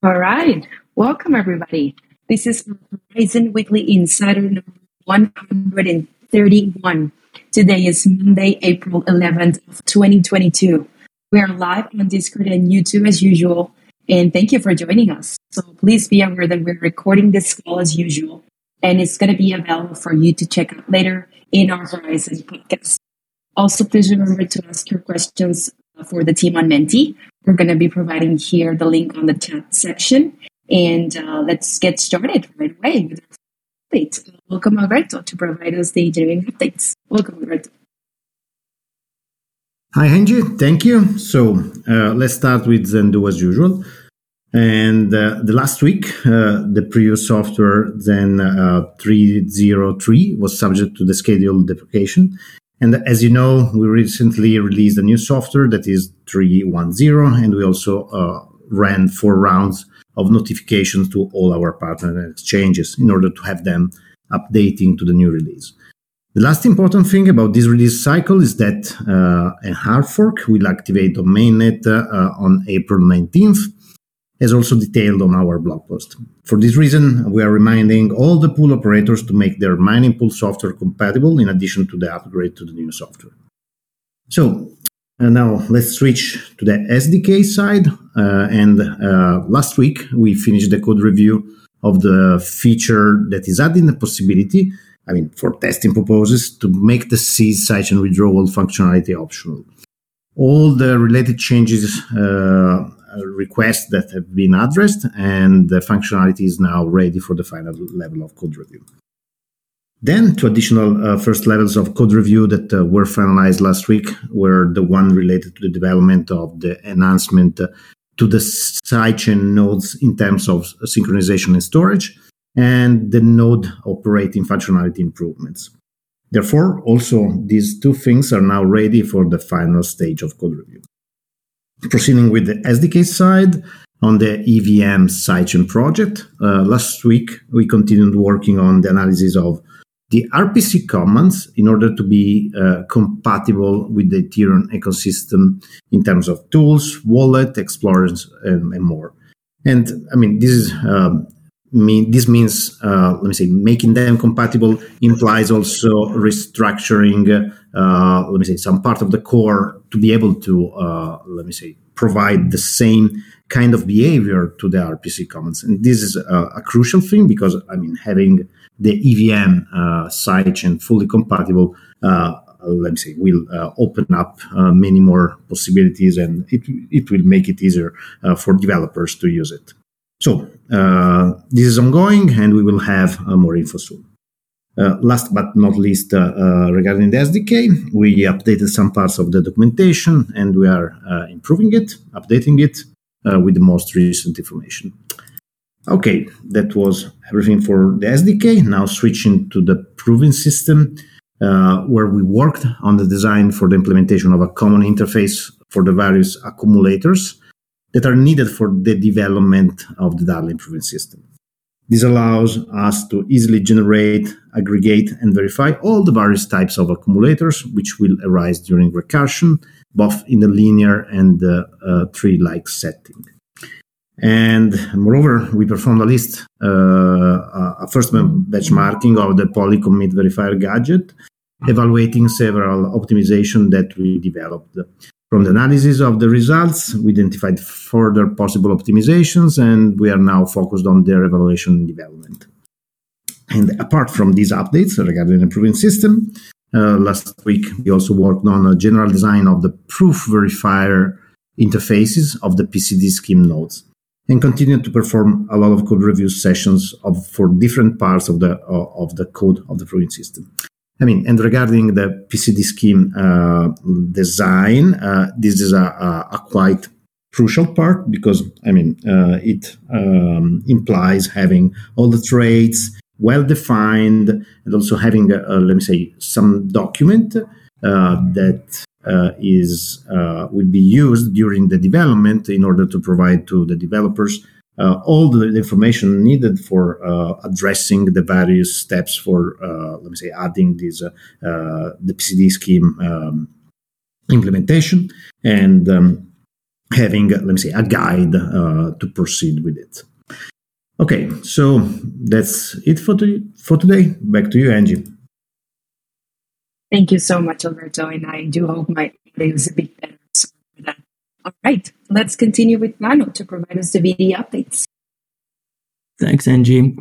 All right. Welcome, everybody. This is Horizen Weekly Insider number 131. Today is Monday, April 11th, 2022. We are live on Discord and YouTube as usual, and thank you for joining us. So please be aware that we're recording this call as usual, and it's going to be available for you to check out later in our Horizen podcast. Also, please remember to ask your questions for the team on Menti. We're going to be providing here the link on the chat section. And uh, let's get started right away with our update. Welcome, Alberto, to provide us the engineering updates. Welcome, Alberto. Hi, Angie. Thank you. So uh, let's start with Zen as usual. And uh, the last week, uh, the previous software, Zen uh, 303, was subject to the scheduled deprecation. And as you know, we recently released a new software that is 310, and we also uh, ran four rounds of notifications to all our partner exchanges in order to have them updating to the new release. The last important thing about this release cycle is that uh, a hard fork will activate on mainnet uh, on April 19th, as also detailed on our blog post. For this reason, we are reminding all the pool operators to make their mining pool software compatible in addition to the upgrade to the new software. So uh, now let's switch to the SDK side. Uh, and uh, last week we finished the code review of the feature that is adding the possibility, I mean, for testing purposes, to make the ceased sidechain withdrawal functionality optional. All the related changes uh, requests that have been addressed, and the functionality is now ready for the final level of code review. Then, two additional uh, first levels of code review that uh, were finalized last week were the one related to the development of the enhancement uh, to the sidechain nodes in terms of synchronization and storage, and the node operating functionality improvements. Therefore, also these two things are now ready for the final stage of code review. Proceeding with the SDK side, on the EVM sidechain project, uh, last week we continued working on the analysis of the RPC commands in order to be uh, compatible with the Ethereum ecosystem in terms of tools, wallet, explorers, and, and more. And I mean, this is um, mean this means uh, let me say making them compatible implies also restructuring uh, let me say some part of the core to be able to uh, let me say provide the same kind of behavior to the RPC commands, and this is a, a crucial thing because I mean having the EVM uh, sidechain fully compatible uh, let me say, will uh, open up uh, many more possibilities and it, it will make it easier uh, for developers to use it. So uh, this is ongoing, and we will have more info soon. Uh, last but not least, regarding the SDK, we updated some parts of the documentation, and we are improving it, updating it with the most recent information. Okay, that was everything for the SDK. Now switching to the proving system, uh, where we worked on the design for the implementation of a common interface for the various accumulators that are needed for the development of the Darlin proving system. This allows us to easily generate, aggregate, and verify all the various types of accumulators which will arise during recursion, both in the linear and the uh, tree-like setting. And moreover, we performed a list, uh, a first benchmarking of the polycommit verifier gadget, evaluating several optimizations that we developed. From the analysis of the results, we identified further possible optimizations, and we are now focused on their evaluation and development. And apart from these updates regarding the proving system, uh, last week we also worked on a general design of the proof verifier interfaces of the PCD scheme nodes and continued to perform a lot of code review sessions of, for different parts of the, uh, of the code of the proving system. I mean, and regarding the PCD scheme uh, design, uh, this is a, a, a, quite crucial part because, I mean, uh, it um, implies having all the traits well defined and also having, a, let me say, some document uh, that uh, is uh, will be used during the development in order to provide to the developers uh, all the information needed for uh, addressing the various steps for, uh, let me say, adding this uh, uh, the PCD scheme um, implementation. And um, having, let me say, a guide uh, to proceed with it. Okay, so that's it for, the, for today. Back to you, Angie. Thank you so much, Alberto, and I do hope my audio is a bit better. Sorry for that. All right, let's continue with Mano to provide us the video updates. Thanks, Angie.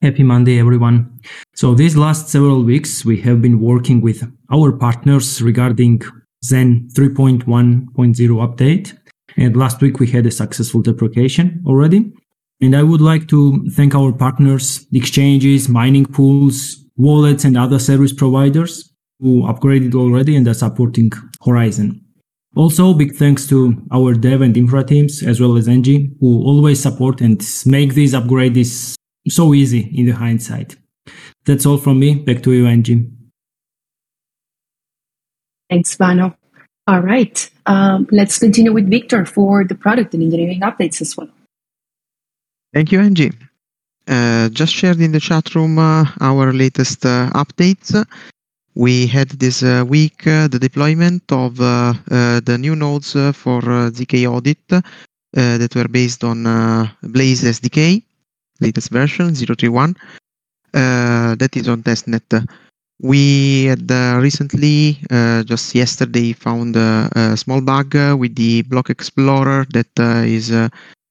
Happy Monday, everyone. So, these last several weeks, we have been working with our partners regarding Zen 3.1.0 update. And last week, we had a successful deprecation already. And I would like to thank our partners, exchanges, mining pools, wallets, and other service providers who upgraded already and are supporting Horizen. Also, big thanks to our dev and infra teams, as well as Angie, who always support and make these upgrades so easy in the hindsight. That's all from me. Back to you, Angie. Thanks, Vano. All right, um, let's continue with Victor for the product and engineering updates as well. Thank you, Angie. Uh, just shared in the chat room uh, our latest uh, updates. We had this uh, week uh, the deployment of uh, the new nodes for ZK Audit that were based on Blaze SDK, latest version 031. that is on testnet. We had recently, just yesterday, found a, small bug with the block explorer that is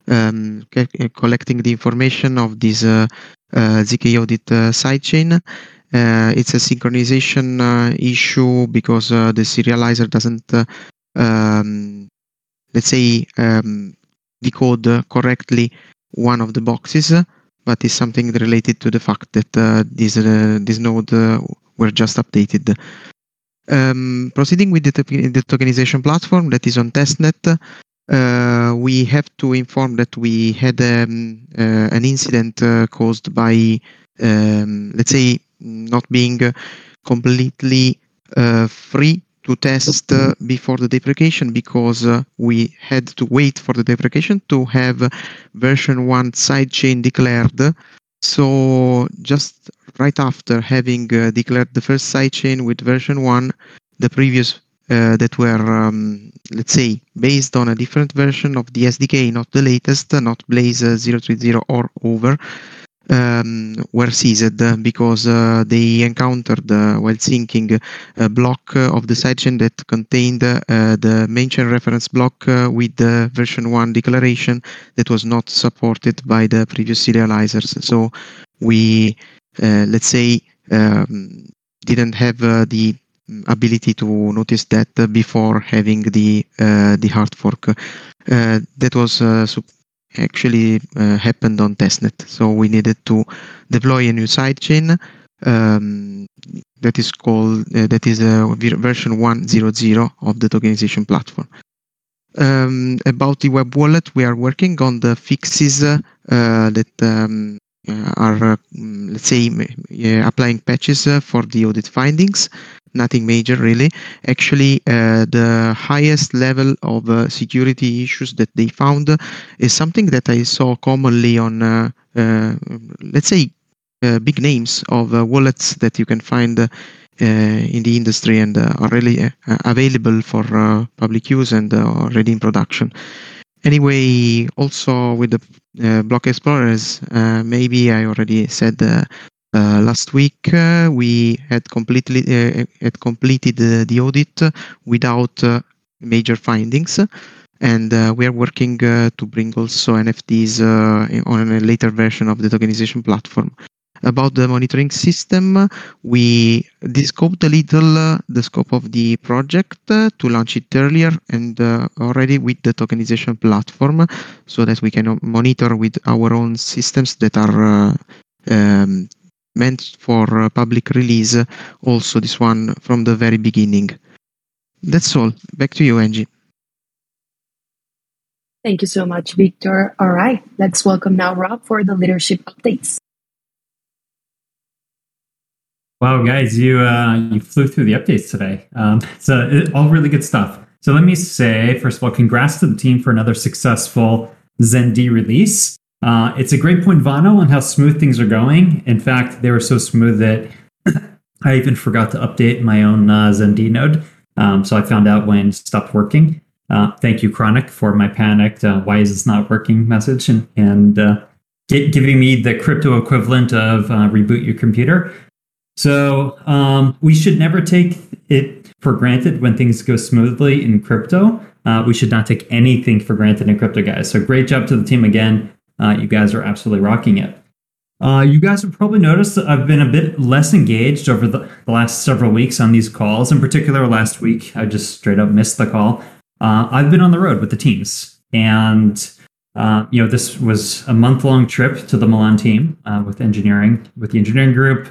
um, collecting the information of this uh, uh, ZK audit uh, sidechain. it's a synchronization issue because the serializer doesn't, um, let's say, um, decode correctly one of the boxes, but it's something related to the fact that uh, this uh, this node uh, were just updated. Um, proceeding with the, the, tokenization platform that is on testnet, uh, we have to inform that we had um, uh, an incident uh, caused by, um, let's say, not being completely uh, free to test uh, before the deprecation because uh, we had to wait for the deprecation to have version 1 sidechain declared. So just right after having declared the first sidechain with version 1, the previous uh, that were, um, let's say, based on a different version of the SDK, not the latest, not Blaze 030 or over, um, were seized because uh, they encountered uh, while syncing a block of the sidechain that contained uh, the main chain reference block uh, with the version 1 declaration that was not supported by the previous serializers. So we, uh, let's say, um, didn't have the ability to notice that before having the uh, the hard fork. Uh, that was uh, actually happened on testnet, so we needed to deploy a new sidechain um, that is called that is version 1.0.0 of the tokenization platform. Um, about the web wallet, we are working on the fixes uh, that um, are, uh, let's say, uh, applying patches for the audit findings nothing major really. Actually, uh, the highest level of uh, security issues that they found is something that I saw commonly on, uh, uh let's say, uh, big names of uh, wallets that you can find in the industry and are really available for public use and already in production. Anyway, also with the block explorers, maybe I already said uh, last week uh, we had completely uh, had completed the audit without major findings and uh, we are working uh, to bring also NFTs uh, on a later version of the tokenization platform. About the monitoring system, we descoped a little the scope of the project to launch it earlier and already with the tokenization platform so that we can monitor with our own systems that are um, meant for public release also this one from the very beginning. That's all. Back to you, Angie. Thank you so much, Victor. All right, let's welcome now Rob for the leadership updates. Wow, guys, you uh, you flew through the updates today. Um, so it, all really good stuff. So let me say, first of all, congrats to the team for another successful ZenD release. Uh, it's a great point, Vano, on how smooth things are going. In fact, they were so smooth that I even forgot to update my own uh, node. Um, so I found out when it stopped working. Uh, thank you, Chronic, for my panicked uh, "Why is this not working?" message and and uh, get, giving me the crypto equivalent of uh, reboot your computer. So um, we should never take it for granted when things go smoothly in crypto. Uh, we should not take anything for granted in crypto, guys. So great job to the team again. Uh, you guys are absolutely rocking it. Uh, you guys have probably noticed that I've been a bit less engaged over the, the, last several weeks on these calls. In particular, last week, I just straight up missed the call. Uh, I've been on the road with the teams. And, uh, you know, this was a month long trip to the Milan team uh, with engineering, with the engineering group,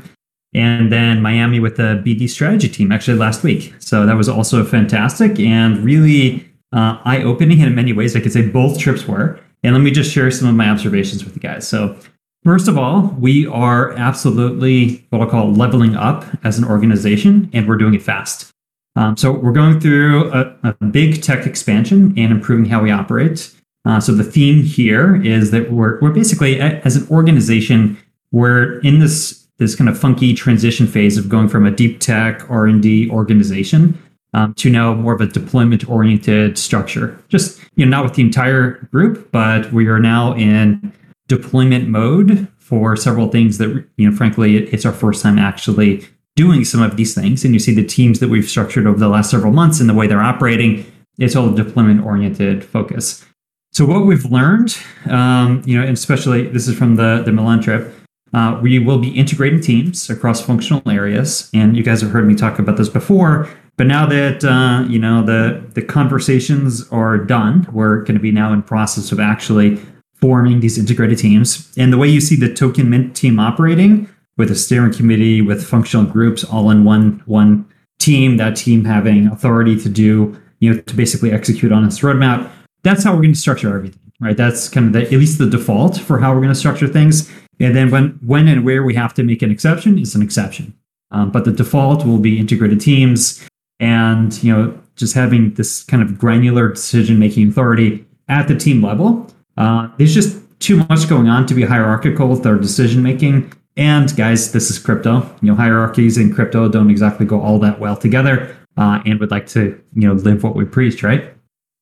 and then Miami with the BD strategy team actually last week. So that was also fantastic and really uh, eye opening in many ways. I could say both trips were. And let me just share some of my observations with you guys. So, First of all, we are absolutely what I'll call leveling up as an organization, and we're doing it fast. Um, so we're going through a, a, big tech expansion and improving how we operate. Uh, so the theme here is that we're we're basically as an organization we're in this this kind of funky transition phase of going from a deep tech R and D organization um, to now more of a deployment oriented structure. Just you know not with the entire group, but we are now in deployment mode for several things that you know frankly it's our first time actually doing some of these things. And you see the teams that we've structured over the last several months and the way they're operating it's all deployment oriented focus. So what we've learned um, you know and especially this is from the the milan trip uh, we will be integrating teams across functional areas. And you guys have heard me talk about this before but now that uh, you know the the conversations are done we're going to be now in process of actually forming these integrated teams. And the way you see the token mint team operating with a steering committee, with functional groups all in one one team, that team having authority to do, you know, to basically execute on its roadmap. That's how we're going to structure everything, right? That's kind of the, at least the default for how we're going to structure things. And then when when and where we have to make an exception is an exception. Um, but the default will be integrated teams and you know just having this kind of granular decision making authority at the team level uh, there's just too much going on to be hierarchical with our decision making. And guys, this is crypto. You know, hierarchies in crypto don't exactly go all that well together. Uh, and would like to, you know, live what we preach, right?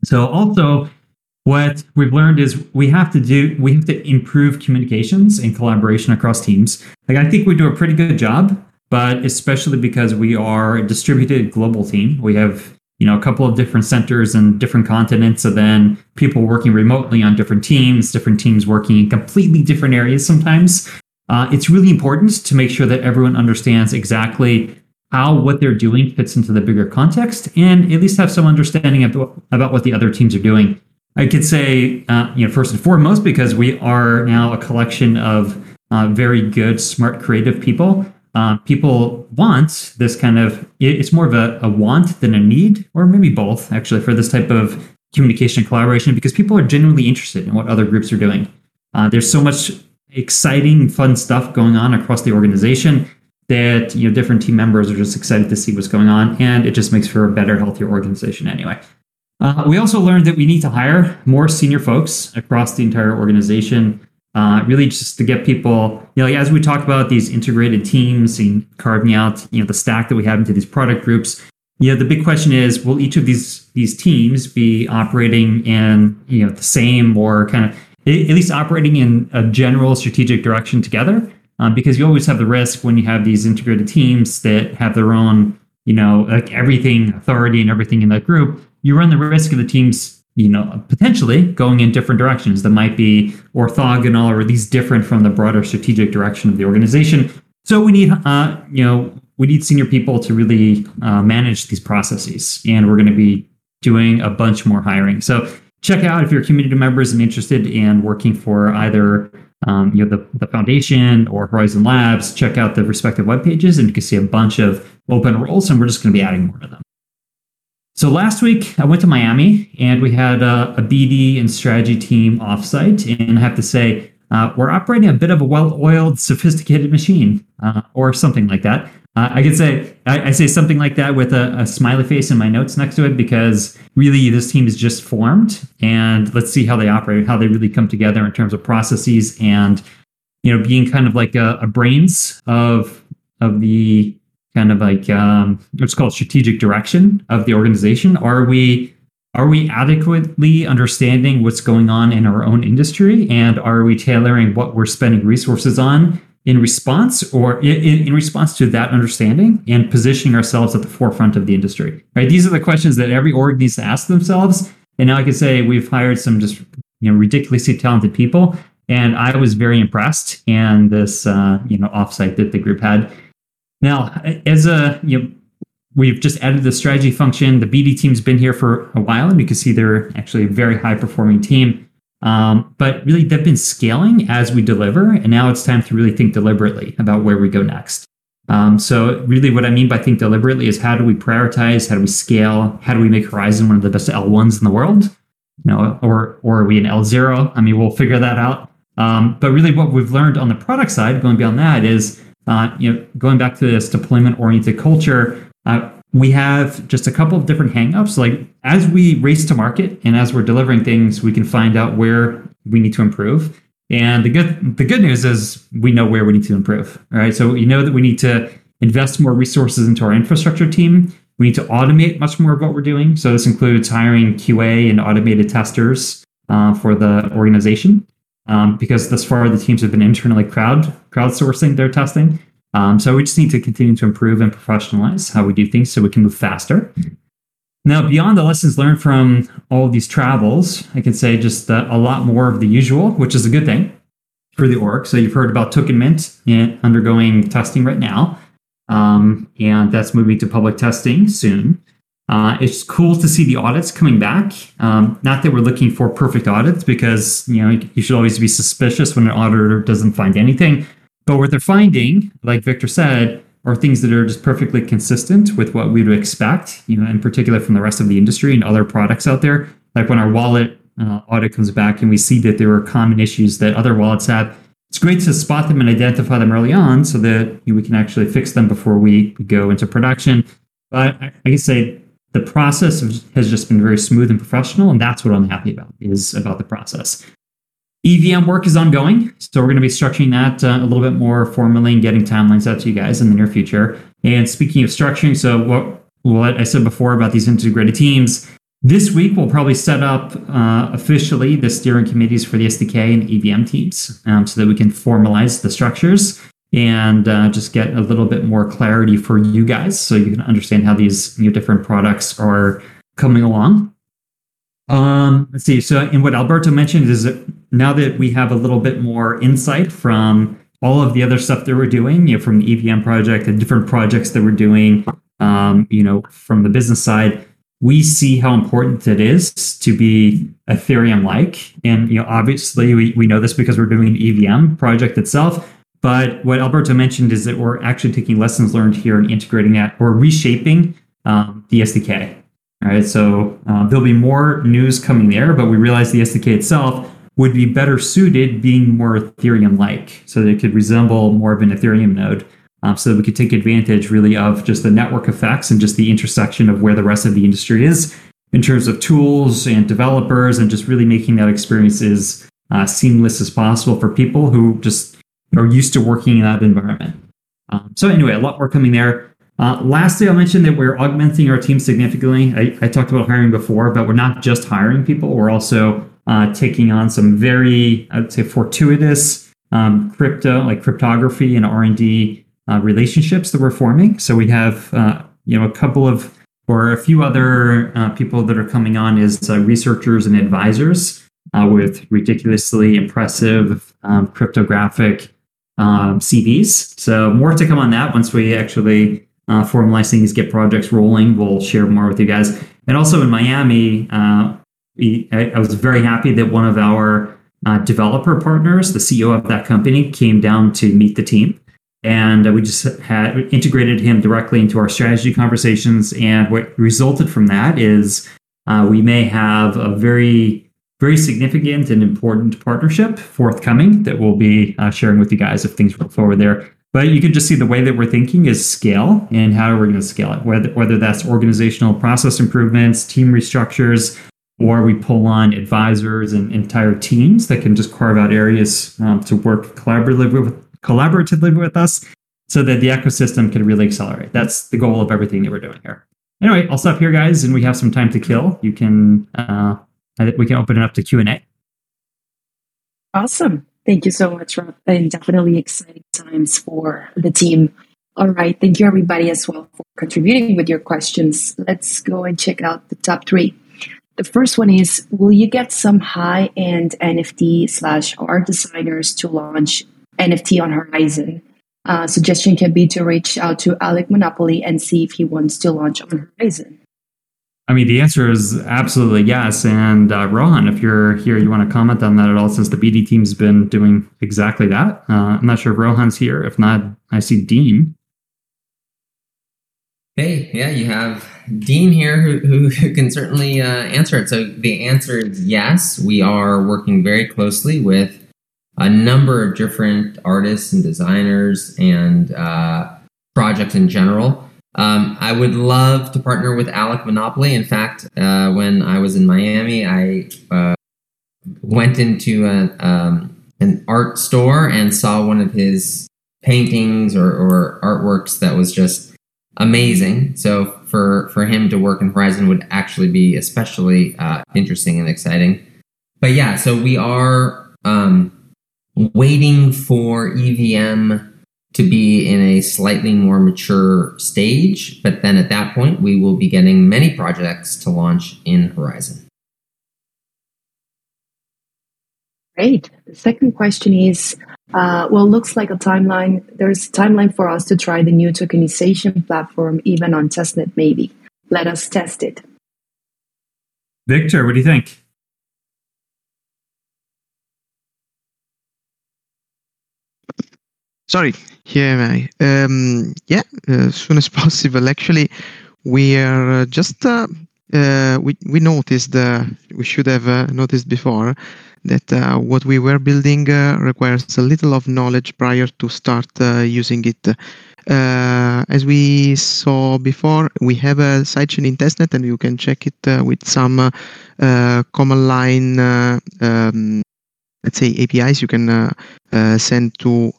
So also, what we've learned is we have to do we have to improve communications and collaboration across teams. Like I think we do a pretty good job, but especially because we are a distributed global team, we have you know a couple of different centers and different continents. And then people working remotely on different teams different teams working in completely different areas sometimes. Uh, it's really important to make sure that everyone understands exactly how what they're doing fits into the bigger context and at least have some understanding about, about what the other teams are doing. I could say uh, you know first and foremost because we are now a collection of uh, very good smart creative people uh, people want this kind of it's more of a, a, want than a need or maybe both actually for this type of communication and collaboration because people are genuinely interested in what other groups are doing. Uh, there's so much exciting fun stuff going on across the organization that you know different team members are just excited to see what's going on and it just makes for a better healthier organization anyway. Uh, we also learned that we need to hire more senior folks across the entire organization uh, really just to get people, you know, like as we talk about these integrated teams and carving out, you know, the stack that we have into these product groups, you know, the big question is, will each of these these teams be operating in, you know, the same or kind of at least operating in a general strategic direction together? Um, because you always have the risk when you have these integrated teams that have their own, you know, like everything authority and everything in that group, you run the risk of the teams you know, potentially going in different directions that might be orthogonal or at least different from the broader strategic direction of the organization. So we need, uh, you know, we need senior people to really uh, manage these processes, and we're going to be doing a bunch more hiring. So check out if you're community members and interested in working for either um, you know the, the foundation or Horizen Labs. Check out the respective web pages, and you can see a bunch of open roles, and we're just going to be adding more to them. So last week I went to Miami and we had a, a BD and strategy team offsite, and I have to say uh, we're operating a bit of a well-oiled, sophisticated machine, uh, or something like that. Uh, I could say I, I, say something like that with a, a, smiley face in my notes next to it because really this team is just formed, and let's see how they operate, how they really come together in terms of processes, and you know, being kind of like a, a brains of of the kind of like um, what's called strategic direction of the organization? Are we are we adequately understanding what's going on in our own industry? And are we tailoring what we're spending resources on in response or in, in, response to that understanding and positioning ourselves at the forefront of the industry? Right. These are the questions that every org needs to ask themselves. And now I can say we've hired some just you know ridiculously talented people. And I was very impressed. And this uh, you know offsite that the group had. Now, as a you know We've just added the strategy function. The BD team's been here for a while, and you can see they're actually a very high performing team. Um, but really, they've been scaling as we deliver, and now it's time to really think deliberately about where we go next. Um, so, really, what I mean by think deliberately is how do we prioritize? How do we scale? How do we make Horizen one of the best L1s in the world? You know, or or are we an L0? I mean, we'll figure that out. Um, but really, what we've learned on the product side, going beyond that, is uh, you know, going back to this deployment oriented culture, uh, we have just a couple of different hangups. Like as we race to market and as we're delivering things, we can find out where we need to improve. And the good the good news is we know where we need to improve. Right. So we know that we need to invest more resources into our infrastructure team. We need to automate much more of what we're doing. So this includes hiring QA and automated testers uh, for the organization. Um, because thus far the teams have been internally crowd crowdsourcing their testing. Um, so we just need to continue to improve and professionalize how we do things so we can move faster. Now, beyond the lessons learned from all these travels, I can say just a lot more of the usual, which is a good thing for the org. So you've heard about Token Mint undergoing testing right now, um, and that's moving to public testing soon. Uh, it's cool to see the audits coming back. Um, not that we're looking for perfect audits, because you know you should always be suspicious when an auditor doesn't find anything. But what they're finding, like Victor said, are things that are just perfectly consistent with what we would expect, you know, in particular from the rest of the industry and other products out there. Like when our wallet uh, audit comes back and we see that there are common issues that other wallets have, it's great to spot them and identify them early on so that you know, we can actually fix them before we go into production. But I, I can say the process has just been very smooth and professional, and that's what I'm happy about is about the process. EVM work is ongoing, so we're going to be structuring that uh, a little bit more formally and getting timelines out to you guys in the near future. And speaking of structuring, so what what I said before about these integrated teams, this week we'll probably set up uh, officially the steering committees for the SDK and EVM teams, um, so that we can formalize the structures and uh, just get a little bit more clarity for you guys, so you can understand how these different products are coming along. Um, let's see. So, in what Alberto mentioned is that now that we have a little bit more insight from all of the other stuff that we're doing, you know, from the EVM project and different projects that we're doing, um, you know, from the business side, we see how important it is to be Ethereum like. And, you know, obviously we, we know this because we're doing an EVM project itself. But what Alberto mentioned is that we're actually taking lessons learned here and integrating that or reshaping um, the SDK. All right, so uh, there'll be more news coming there, but we realize the SDK itself would be better suited being more Ethereum like, so that it could resemble more of an Ethereum node. Um, so that we could take advantage really of just the network effects and just the intersection of where the rest of the industry is in terms of tools and developers and just really making that experience as uh, seamless as possible for people who just are used to working in that environment. Um, so anyway, a lot more coming there. Uh, lastly, I'll mention that we're augmenting our team significantly. I, I, talked about hiring before, but we're not just hiring people. We're also uh, taking on some very, I'd say, fortuitous um, crypto, like cryptography and R and D uh, relationships that we're forming. So we have, uh, you know, a couple of or a few other uh, people that are coming on as uh, researchers and advisors with ridiculously impressive um, cryptographic um, CVs. So more to come on that once we actually uh, formalize things, get projects rolling. We'll share more with you guys. And also in Miami, uh, we, I, I, was very happy that one of our uh, developer partners, the CEO of that company, came down to meet the team. And we just had integrated him directly into our strategy conversations. And what resulted from that is uh, we may have a very, very significant and important partnership forthcoming that we'll be uh, sharing with you guys if things roll forward there. But you can just see the way that we're thinking is scale and how are we going to scale it, whether, whether that's organizational process improvements, team restructures, or we pull on advisors and entire teams that can just carve out areas um, to work collaboratively with, collaboratively with us so that the ecosystem can really accelerate. That's the goal of everything that we're doing here. anyway, I'll stop here, guys, and we have some time to kill. You can uh, we can open it up to Q and A. Awesome. Thank you so much, Rob. And definitely exciting times for the team. All right. Thank you, everybody, as well, for contributing with your questions. Let's go and check out the top three. The first one is Will you get some high end NFT slash art designers to launch NFT on Horizen? Uh, suggestion can be to reach out to Alec Monopoly and see if he wants to launch on Horizen. I mean, the answer is absolutely yes. And uh, Rohan, if you're here, you want to comment on that at all, since the BD team's been doing exactly that. Uh, I'm not sure if Rohan's here. If not, I see Dean. Hey, yeah, you have Dean here who, who can certainly uh, answer it. So the answer is yes. We are working very closely with a number of different artists and designers and uh, projects in general. Um, I would love to partner with Alec Monopoly. In fact, uh, when I was in Miami, I uh, went into a, um, an art store and saw one of his paintings or, or, artworks that was just amazing. So for for him to work in Horizen would actually be especially uh, interesting and exciting. But yeah, so we are um, waiting for EVM to be in a slightly more mature stage. But then at that point, we will be getting many projects to launch in Horizen. Great. The second question is uh, well, looks like a timeline. There's a timeline for us to try the new tokenization platform, even on testnet, maybe. Let us test it. Victor, what do you think? Sorry, here am I. Um, yeah, as soon as possible. Actually, we are uh, just uh, uh, we we noticed we should have noticed before that uh, what we were building uh, requires a little of knowledge prior to start uh, using it. as we saw before, we have a sidechain in testnet, and you can check it with some command line, um, let's say APIs. You can send to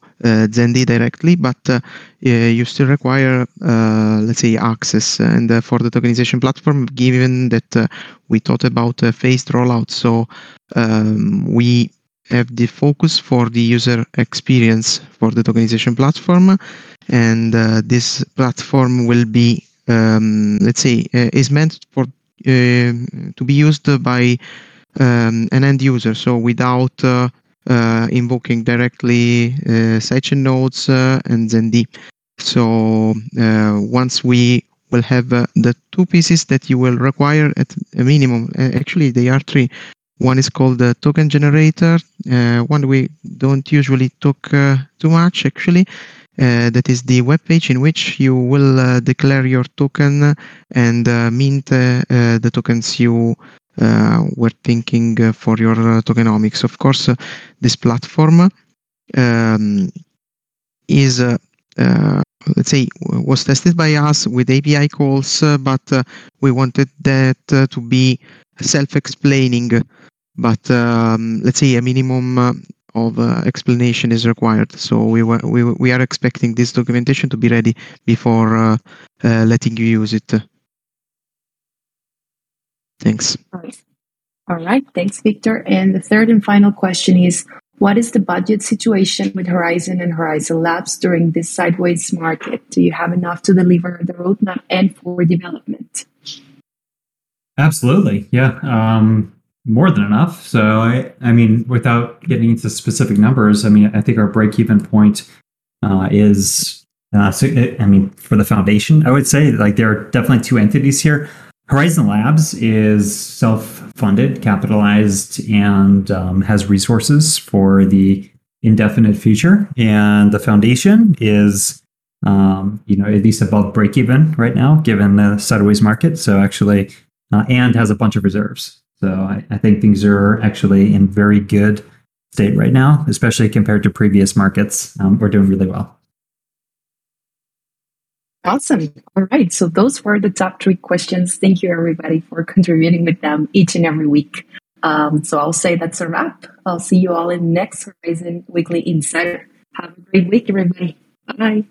Zendi directly, but uh, you still require, uh, let's say, access. And for the tokenization platform, given that we thought about a phased rollout, so um, we have the focus for the user experience for the tokenization platform, and this platform will be, um, let's say, is meant for to be used by um, an end user, so without uh, uh, invoking directly uh, sidechain nodes uh, and Zendi. So once we will have the two pieces that you will require at a minimum, actually they are three. One is called the token generator. Uh, one we don't usually talk uh, too much actually. Uh, that is the web page in which you will declare your token and mint the tokens you uh, were thinking uh, for your uh, tokenomics. Of course, this platform um, is uh, let's say was tested by us with API calls, uh, but uh, we wanted that to be self-explaining. But um, let's say a minimum of explanation is required. So we were, we we are expecting this documentation to be ready before letting you use it. Thanks. All right. Thanks, Victor. And the third and final question is What is the budget situation with Horizen and Horizen Labs during this sideways market? Do you have enough to deliver the roadmap and for development? Absolutely. Yeah. Um, more than enough. So, I, I mean, without getting into specific numbers, I mean, I think our break even point uh, is uh, so, I mean, for the foundation, I would say like there are definitely two entities here. Horizen Labs is self funded, capitalized, and um, has resources for the indefinite future. And the foundation is, um, you know, at least above break even right now, given the sideways market. So actually, uh, and has a bunch of reserves. So I, I think things are actually in very good state right now, especially compared to previous markets. Um, we're doing really well. Awesome. All right. So those were the top three questions. Thank you, everybody, for contributing with them each and every week. Um, so I'll say that's a wrap. I'll see you all in next Horizen Weekly Insider. Have a great week, everybody. Bye.